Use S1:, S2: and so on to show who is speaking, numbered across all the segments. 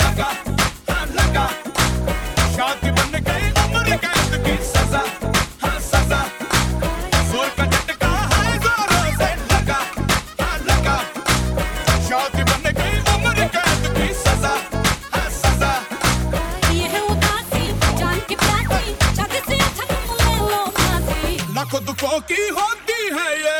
S1: लगा, बन गई लगा, शादी बन गई उम्र कैद की सजा, हाँ सजा. ये है की होती है ये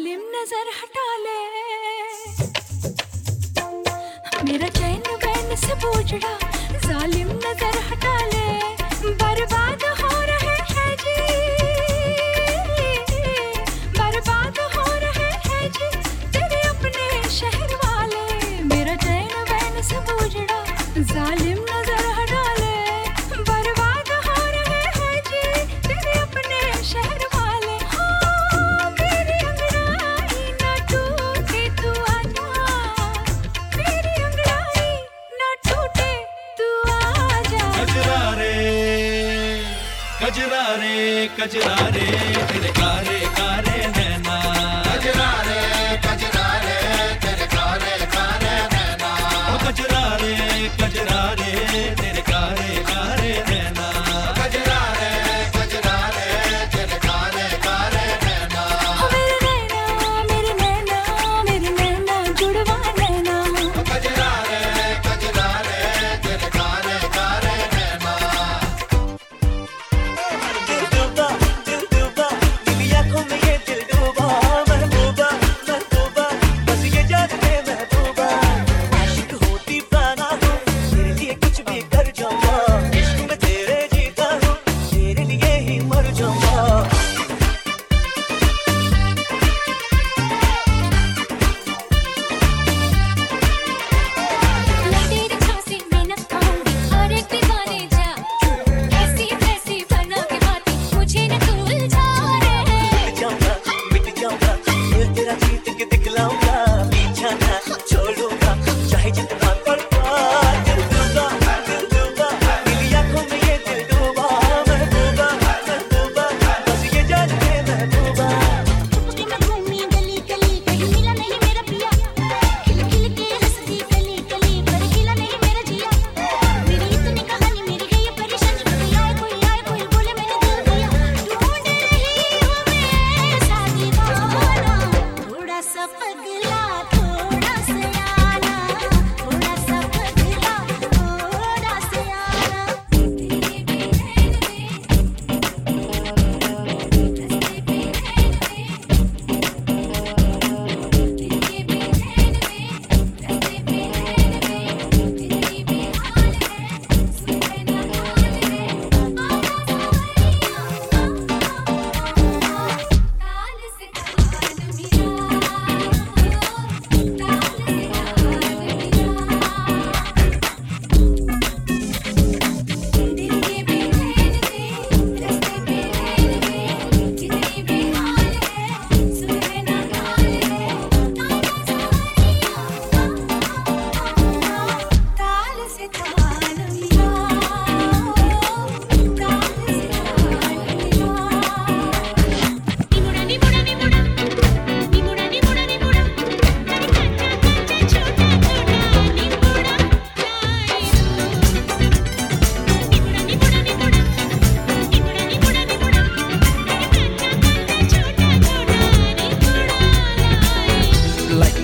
S2: जालिम नज़र हटा ले। मेरा चैन बैन से बोझड़ा जालिम नज़र हटा ले। बर्बाद
S3: cachetada.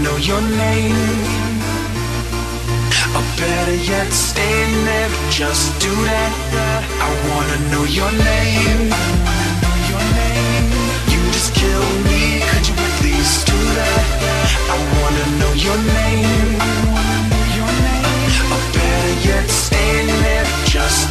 S4: know your name. Or better yet, stand there, just do that. I wanna know your name. You just kill me, could you please do that? I wanna know your name. Or better yet, stand there, just